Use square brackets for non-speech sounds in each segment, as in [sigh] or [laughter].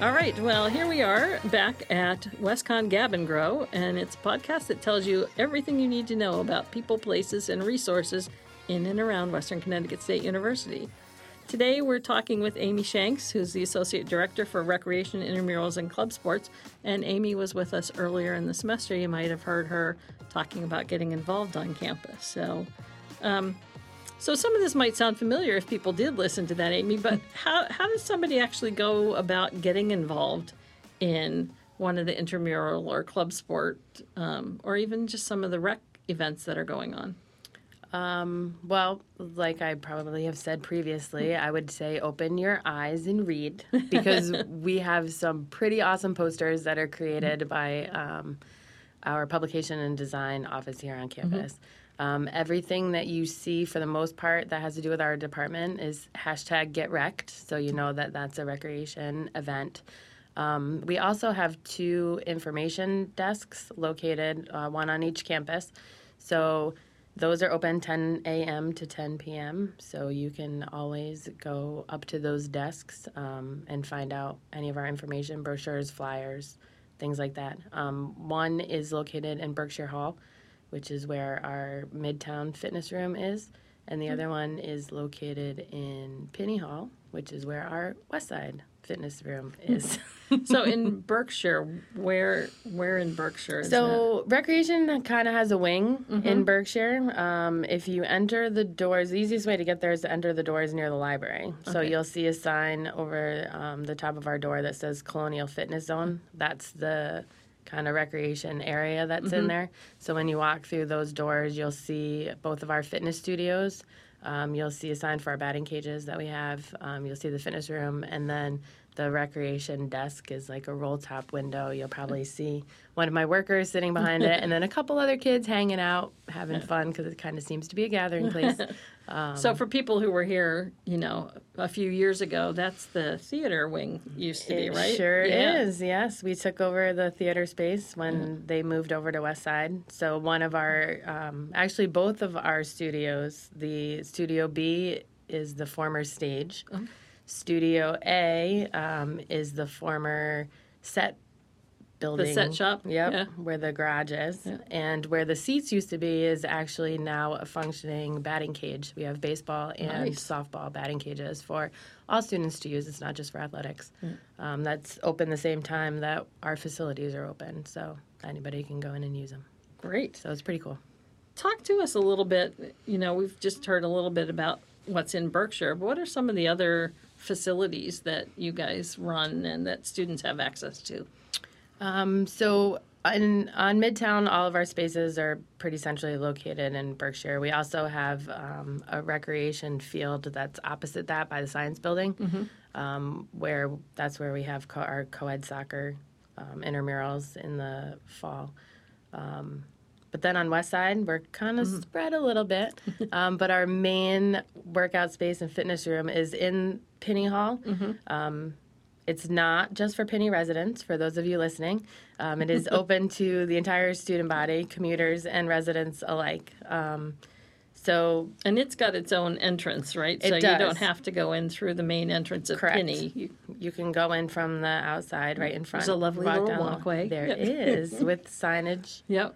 All right, well, here we are back at WestConn Gab and Grow, and it's a podcast that tells you everything you need to know about people, places, and resources in and around Western Connecticut State University. Today, we're talking with Amy Shanks, who's the Associate Director for Recreation, Intramurals, and Club Sports. And Amy was with us earlier in the semester. You might have heard her talking about getting involved on campus. So, um, so some of this might sound familiar if people did listen to that, Amy, but [laughs] how, how does somebody actually go about getting involved in one of the intramural or club sport um, or even just some of the rec events that are going on? Um, well, like I probably have said previously, I would say open your eyes and read [laughs] because we have some pretty awesome posters that are created by um, our publication and design office here on campus. Mm-hmm. Um, everything that you see, for the most part, that has to do with our department is hashtag get wrecked, so you know that that's a recreation event. Um, we also have two information desks located, uh, one on each campus. So those are open 10 a.m. to 10 p.m., so you can always go up to those desks um, and find out any of our information, brochures, flyers, things like that. Um, one is located in Berkshire Hall, which is where our Midtown fitness room is, and the mm-hmm. other one is located in Pinney Hall, which is where our West Side fitness room is. [laughs] so in Berkshire, where where in Berkshire? so recreation kind of has a wing mm-hmm. in Berkshire. Um, if you enter the doors, the easiest way to get there is to enter the doors near the library. Okay. So you'll see a sign over um, the top of our door that says Colonial Fitness Zone. That's the kind of recreation area that's mm-hmm. in there. So when you walk through those doors, you'll see both of our fitness studios. Um, you'll see a sign for our batting cages that we have. Um, you'll see the fitness room, and then the recreation desk is like a roll top window. You'll probably [laughs] see one of my workers sitting behind it, and then a couple other kids hanging out, having [laughs] fun because it kind of seems to be a gathering place. [laughs] Um, so, for people who were here, you know, a few years ago, that's the theater wing used to be, right? Sure yeah. is. Yes, we took over the theater space when they moved over to West Side. So, one of our, um, actually, both of our studios, the Studio B is the former stage. Oh Studio A um, is the former set building. The set shop? Yep, yeah. where the garage is. Yeah. And where the seats used to be is actually now a functioning batting cage. We have baseball and nice. softball batting cages for all students to use. It's not just for athletics. Mm. Um, that's open the same time that our facilities are open. So anybody can go in and use them. Great. So it's pretty cool. Talk to us a little bit. You know, we've just heard a little bit about what's in Berkshire. But what are some of the other facilities that you guys run and that students have access to? Um, so in, on Midtown, all of our spaces are pretty centrally located in Berkshire. We also have um, a recreation field that's opposite that by the Science Building, mm-hmm. um, where that's where we have co- our co-ed soccer um, intramurals in the fall. Um, but then on West Side, we're kind of mm-hmm. spread a little bit. [laughs] Um, but our main workout space and fitness room is in Pinney Hall. Mm-hmm. It's not just for Pinney residents, for those of you listening. Um, it is [laughs] open to the entire student body, commuters and residents alike. Um, so and it's got its own entrance, right? So does. you don't have to go in through the main entrance of Correct. Pinney. You, you can go in from the outside, right in front. There's a lovely walk little walkway. There is with signage. [laughs] Yep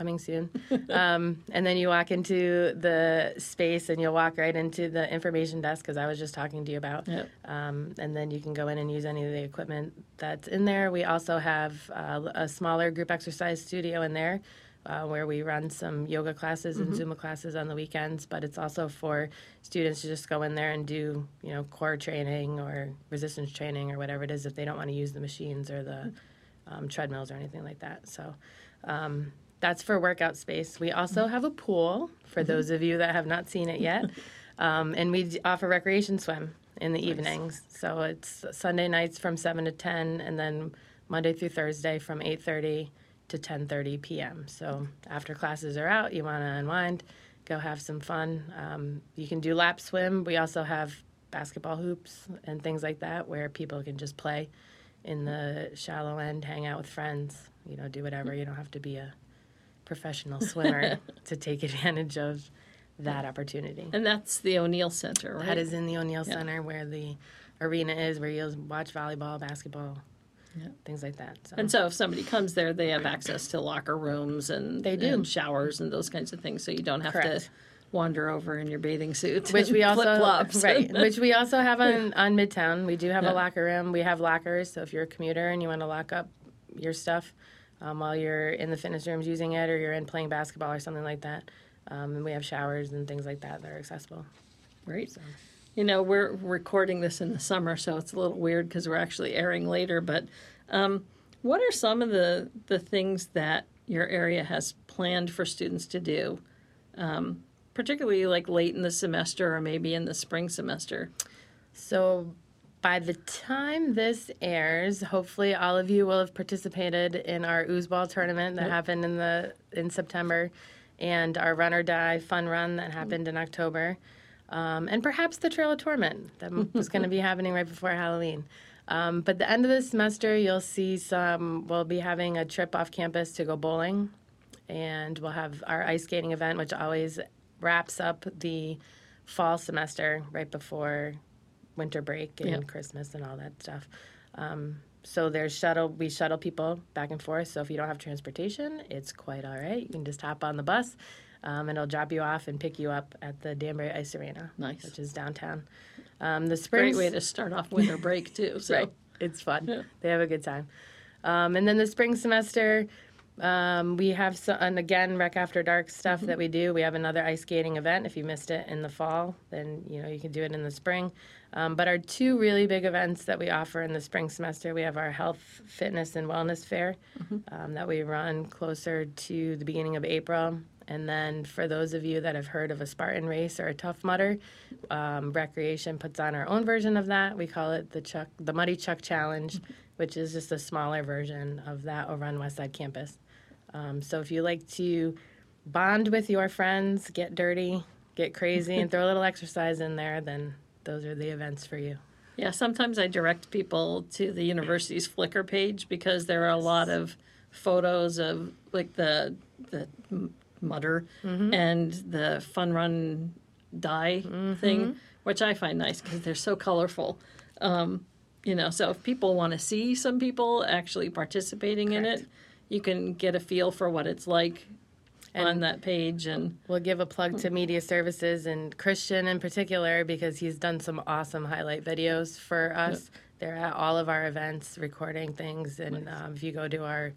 coming soon. [laughs] um, and then you walk into the space and you'll walk right into the information desk because I was just talking to you about. Yep. Um, and then you can go in and use any of the equipment that's in there. We also have uh, a smaller group exercise studio in there. Uh, where we run some yoga classes and mm-hmm. Zumba classes on the weekends, but it's also for students to just go in there and do, you know, core training or resistance training or whatever it is if they don't want to use the machines or the um, treadmills or anything like that. So, um, that's for workout space. We also have a pool for mm-hmm. those of you that have not seen it yet. [laughs] Um, and we offer recreation swim in the nice. evenings. So it's Sunday nights from 7 to 10 and then Monday through Thursday from 8:30 to 10:30 p.m. So after classes are out, you want to unwind, go have some fun. Um, you can do lap swim. We also have basketball hoops and things like that where people can just play in the shallow end, hang out with friends, you know, do whatever. You don't have to be a professional swimmer [laughs] to take advantage of that opportunity. And that's the O'Neill Center, right? That is in the O'Neill yeah. Center where the arena is, where you'll watch volleyball, basketball, Yeah. things like that. So. And so if somebody comes there, they have access to locker rooms and They do. and showers and those kinds of things, so you don't have Correct. to wander over in your bathing suit, which we also flip-flops. right, [laughs] which we also have on on Midtown. We do have Yeah. a locker room. We have lockers, so if you're a commuter and you want to lock up your stuff um, while you're in the fitness rooms using it, or you're in playing basketball or something like that, um, and we have showers and things like that that are accessible. Great. You know, we're recording this in the summer, so it's a little weird because we're actually airing later. But um, what are some of the the things that your area has planned for students to do, um, particularly like late in the semester or maybe in the spring semester? So by the time this airs, hopefully all of you will have participated in our oozeball tournament that Yep. happened in the in September, and our run or die fun run that happened in October, um, and perhaps the Trail of Torment that [laughs] was going to be happening right before Halloween. Um, but the end of the semester, you'll see some. We'll be having a trip off campus to go bowling, and we'll have our ice skating event, which always wraps up the fall semester right before winter break and Yep. Christmas and all that stuff. Um, so there's shuttle. We shuttle people back and forth. So if you don't have transportation, it's quite all right. You can just hop on the bus, um, and it'll drop you off and pick you up at the Danbury Ice Arena, Nice. which is downtown. Um, the spring Great way to start off winter break too. [laughs] So right. It's fun. Yeah. They have a good time. Um, and then the spring semester, um, we have some, and again, Rec After Dark stuff that we do. We have another ice skating event. If you missed it in the fall, then you know you can do it in the spring. Um, but our two really big events that we offer in the spring semester, we have our health, fitness, and wellness fair um, that we run closer to the beginning of April. And then for those of you that have heard of a Spartan race or a Tough Mudder, um, Recreation puts on our own version of that. We call it the Chuck, the Muddy Chuck Challenge, which is just a smaller version of that over on West Side Campus. Um, so if you like to bond with your friends, get dirty, get crazy, and [laughs] throw a little exercise in there, then those are the events for you. Yeah, sometimes I direct people to the university's Flickr page because there are a lot of photos of like the the mudder Mm-hmm. and the fun run die Mm-hmm. thing, which I find nice because they're so colorful. Um, you know, so if people want to see some people actually participating in it, you can get a feel for what it's like on that page and We'll give a plug to Media Services and Christian in particular because he's done some awesome highlight videos for us. They're at all of our events recording things. And um, if you go to our,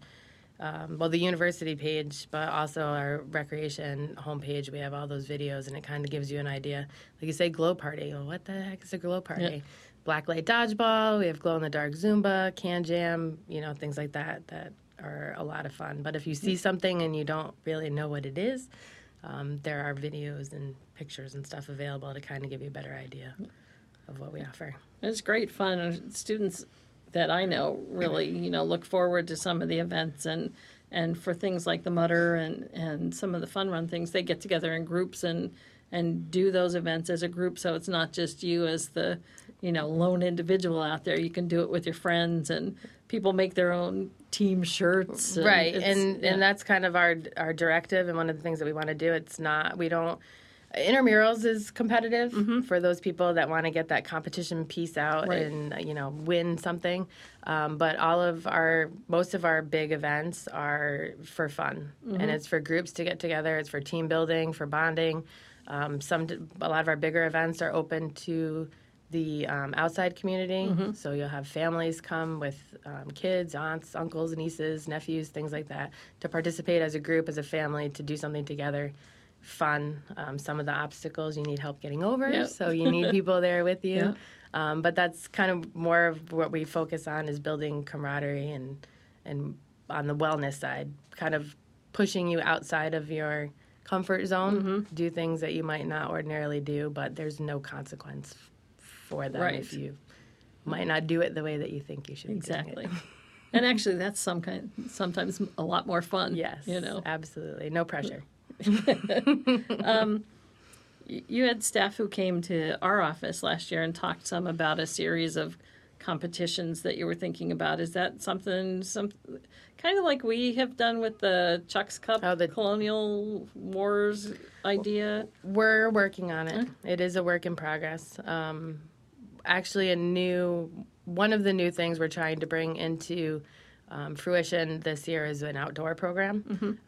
um, well, the university page, but also our recreation homepage, we have all those videos and it kind of gives you an idea. Like you say, glow party. Well, what the heck is a glow party? Blacklight dodgeball. We have glow in the dark Zumba, Kan Jam, you know, things like that that are a lot of fun. But if you see something and you don't really know what it is, um, there are videos and pictures and stuff available to kind of give you a better idea of what we offer. It's great fun. Students that I know really, you know, look forward to some of the events and and for things like the mudder and and some of the fun run things, they get together in groups and and do those events as a group. So it's not just you as the, you know, lone individual out there. You can do it with your friends and people make their own team shirts. and right and yeah. and that's kind of our our directive and one of the things that we want to do it's not we don't intramurals is competitive for those people that want to get that competition piece out Right. and you know win something um, but all of our most of our big events are for fun and it's for groups to get together it's for team building for bonding um, some a lot of our bigger events are open to the um, outside community. So you'll have families come with um, kids, aunts, uncles, nieces, nephews, things like that, to participate as a group, as a family, to do something together. Fun. Um, some of the obstacles you need help getting over, Yep. so you need [laughs] people there with you. Yeah. Um, but that's kind of more of what we focus on is building camaraderie and and on the wellness side, kind of pushing you outside of your comfort zone, mm-hmm. do things that you might not ordinarily do, but there's no consequence for them Right. if you might not do it the way that you think you should. be doing it. exactly. [laughs] and actually, that's some kind sometimes a lot more fun. Yes, you know. absolutely, no pressure. [laughs] Um, [laughs] you had staff who came to our office last year and talked some about a series of competitions that you were thinking about. Is that something, some kind of like we have done with the Chuck's Cup Oh, the- Colonial Wars idea? We're working on it. It is a work in progress. Um, actually a new one of the new things we're trying to bring into um, fruition this year is an outdoor program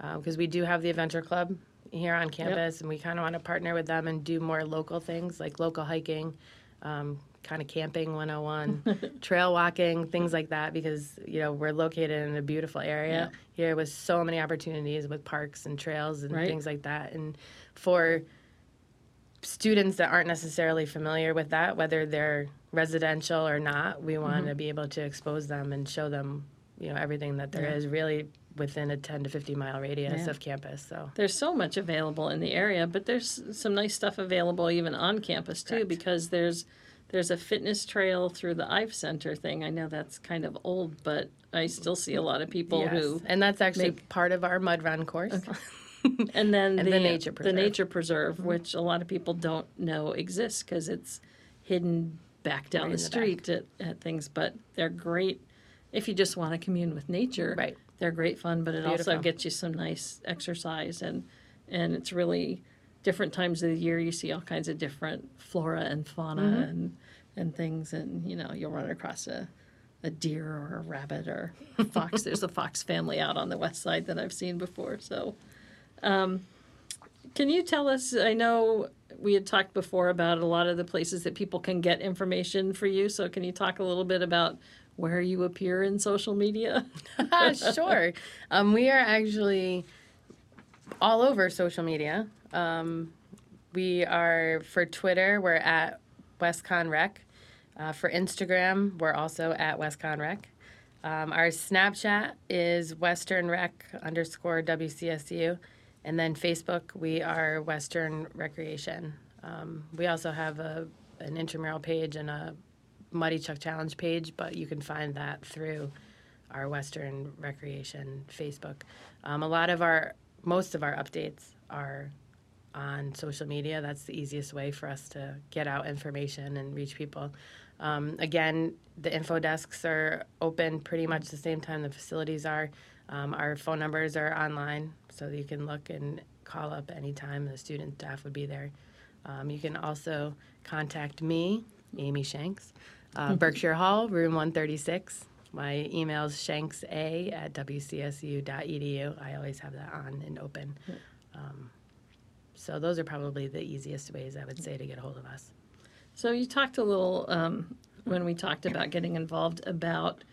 because Mm-hmm. we do have the adventure club here on campus and we kind of want to partner with them and do more local things like local hiking um, kind of camping 101 [laughs] trail walking things like that because you know we're located in a beautiful area Yeah. here with so many opportunities with parks and trails and Right. things like that and for students that aren't necessarily familiar with that, whether they're residential or not, we want Mm-hmm. to be able to expose them and show them, you know, everything that there is Yeah. really within a 10 to 50 mile radius Yeah. of campus. So, There's so much available in the area, but there's some nice stuff available even on campus too, Correct. because there's there's a fitness trail through the Ives Center thing. I know that's kind of old, but I still see a lot of people yes. who and that's actually make- part of our mud run course. [laughs] and then And the nature the preserve. Mm-hmm. nature preserve, which a lot of people don't know exists because it's hidden back down Right the in the street at, at things. But they're great if you just want to commune with nature. Right. They're great fun, but it also gets you some nice exercise and and it's really different times of the year. You see all kinds of different flora and fauna Mm-hmm. and and things, and you know you'll run across a a deer or a rabbit or a fox. [laughs] There's a fox family out on the west side that I've seen before. So, um, can you tell us? I know we had talked before about a lot of the places that people can get information for you. So, can you talk a little bit about where you appear in social media? [laughs] sure. Um, we are actually all over social media. Um, we are for Twitter, we're at WestConn Rec. Uh, for Instagram, we're also at WestConn Rec. Um, our Snapchat is Western Rec underscore WCSU. And then Facebook, we are Western Recreation. Um, we also have a, an intramural page and a Muddy Chuck Challenge page, but you can find that through our Western Recreation Facebook. Um, a lot of our, most of our updates are on social media. That's the easiest way for us to get out information and reach people. Um, again, the info desks are open pretty much the same time the facilities are. Um, our phone numbers are online, so you can look and call up anytime. The student staff would be there. Um, you can also contact me, Amy Shanks, uh, Berkshire Hall, room 136. My email is shanksa at wcsu.edu. I always have that on and open. Um, so those are probably the easiest ways I would say to get a hold of us. So you talked a little um, when we talked about getting involved about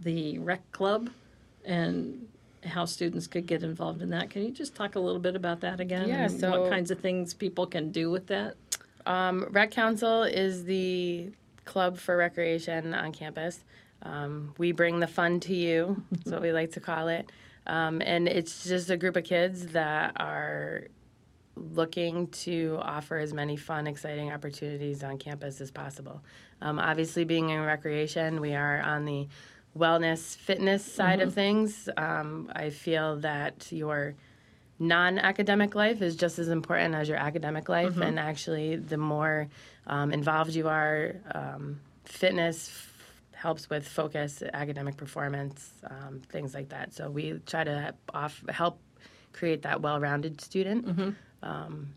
the rec club and how students could get involved in that. Can you just talk a little bit about that again? Yeah, and so- what kinds of things people can do with that? Um, Rec Council is the club for recreation on campus. Um, we bring the fun to you. That's what we like to call it. Um, and it's just a group of kids that are looking to offer as many fun, exciting opportunities on campus as possible. Um, obviously, being in recreation, we are on the wellness, fitness side of things. Um, I feel that your non academic life is just as important as your academic life. And actually, the more um, involved you are, um, fitness f- helps with focus, academic performance, um, things like that. So we try to off, help create that well rounded student. Um,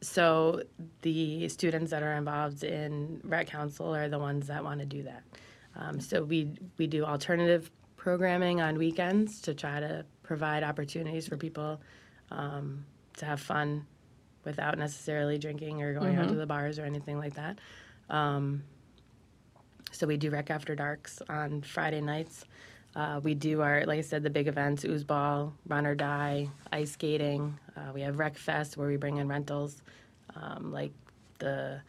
so the students that are involved in Rec Council are the ones that want to do that. Um, so we we do alternative programming on weekends to try to provide opportunities for people um, to have fun without necessarily drinking or going out to the bars or anything like that. Um, so we do Rec After Darks on Friday nights. Uh, we do our, like I said, the big events: ooze ball, run or die, ice skating. Uh, we have Rec Fest where we bring in rentals, um, like the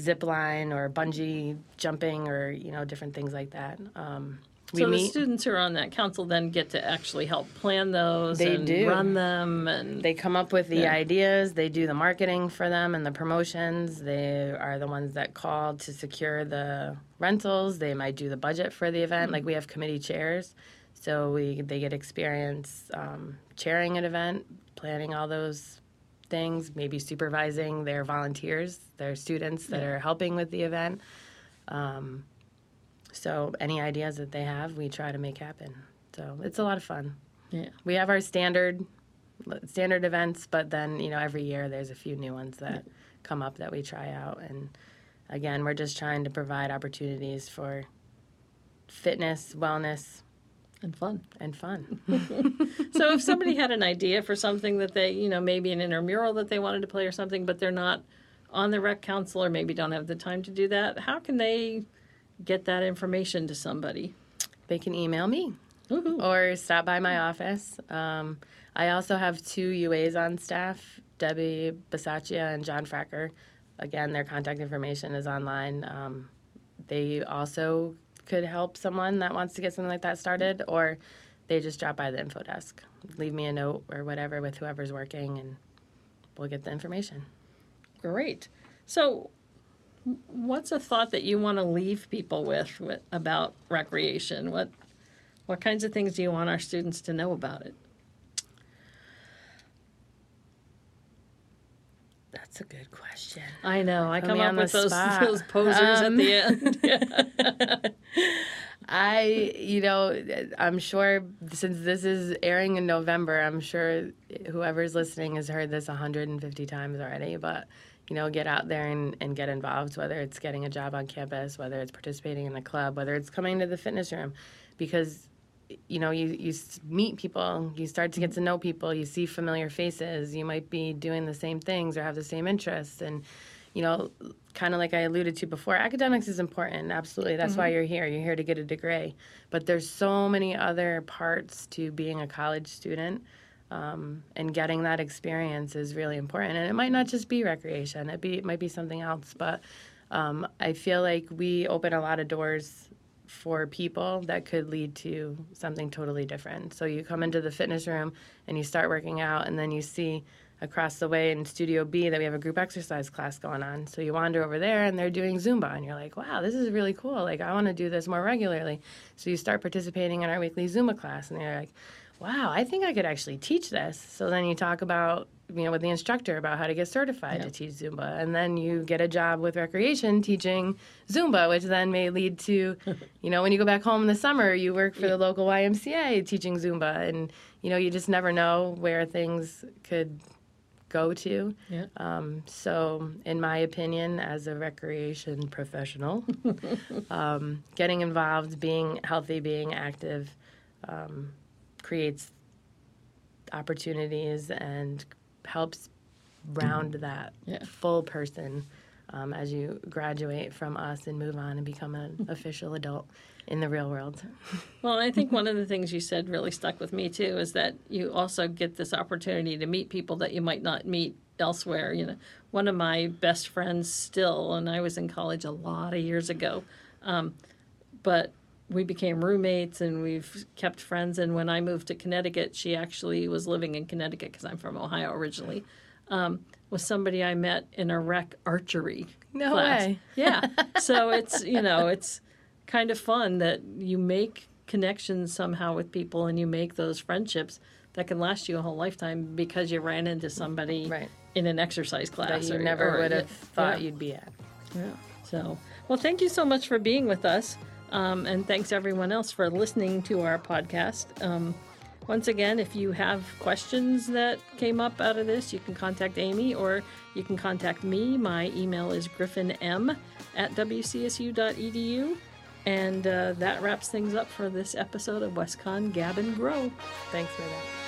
zip line or bungee jumping or you know different things like that. Um, we so the meet. students who are on that council then get to actually help plan those They and do. run them and They come up with the Yeah. ideas. They do the marketing for them and the promotions. They are the ones that call to secure the rentals. They might do the budget for the event. Like we have committee chairs, so we they get experience um, chairing an event, planning all those things, maybe supervising their volunteers, their students that Yeah. are helping with the event. Um, so any ideas that they have, we try to make happen. So it's a lot of fun yeah. we have our standard standard events, but then you know every year there's a few new ones that come up that we try out, and again, we're just trying to provide opportunities for fitness, wellness, And fun. and fun. [laughs] So if somebody had an idea for something that they, you know, maybe an intramural that they wanted to play or something, but they're not on the rec council or maybe don't have the time to do that, how can they get that information to somebody? they can email me Woohoo. or stop by my office. Um, I also have two UAs on staff, Debbie Basaccia and John Fracker. Again, their contact information is online. Um, they also could help someone that wants to get something like that started, or they just drop by the info desk, leave me a note or whatever with whoever's working, and we'll get the information. Great. So, what's a thought that you want to leave people with, with about recreation? What what kinds of things do you want our students to know about it? That's a good question. I know I Put come up with those [laughs] spot. those posers Um, at the end. [laughs] [laughs] I, you know, I'm sure since this is airing in November, I'm sure whoever's listening has heard this 150 times already. But, you know, get out there and, and get involved, whether it's getting a job on campus, whether it's participating in a club, whether it's coming to the fitness room, because, you know, you, you meet people, you start to get to know people, you see familiar faces, you might be doing the same things or have the same interests. And, you know, kind of like I alluded to before, academics is important. Absolutely. That's why you're here. You're here to get a degree. But there's so many other parts to being a college student. Um, and getting that experience is really important. And it might not just be recreation, it, be, it might be something else. But um, I feel like we open a lot of doors for people that could lead to something totally different. So you come into the fitness room and you start working out, and then you see across the way in Studio B that we have a group exercise class going on. So you wander over there and they're doing Zumba, and you're like, wow, this is really cool. Like, I want to do this more regularly. So you start participating in our weekly Zumba class, and you're like, wow, I think I could actually teach this. So then you talk about, you know, with the instructor about how to get certified to teach Zumba. And then you get a job with recreation teaching Zumba, which then may lead to, [laughs] you know, when you go back home in the summer, you work for the local YMCA teaching Zumba. And, you know, you just never know where things could go to. Yeah. Um, so, in my opinion, as a recreation professional, [laughs] um, getting involved, being healthy, being active, um, creates opportunities and helps round that Yeah. full person um, as you graduate from us and move on and become an [laughs] official adult in the real world. [laughs] Well, I think one of the things you said really stuck with me too is that you also get this opportunity to meet people that you might not meet elsewhere. You know, one of my best friends still, and I was in college a lot of years ago, um, but we became roommates and we've kept friends. And when I moved to Connecticut, she actually was living in Connecticut because I'm from Ohio originally. Um, was somebody I met in a rec archery No class. way. Yeah. So it's you know it's kind of fun that you make connections somehow with people and you make those friendships that can last you a whole lifetime because you ran into somebody Right. in an exercise class That you or, never or- would have thought yeah. you'd be at. Yeah. So, well, thank you so much for being with us. Um, and thanks everyone else for listening to our podcast. Um, once again, if you have questions that came up out of this, you can contact Amy or you can contact me. My email is griffinm at wcsu.edu. And uh, that wraps things up for this episode of WestConn Gab and Grow. Thanks for that.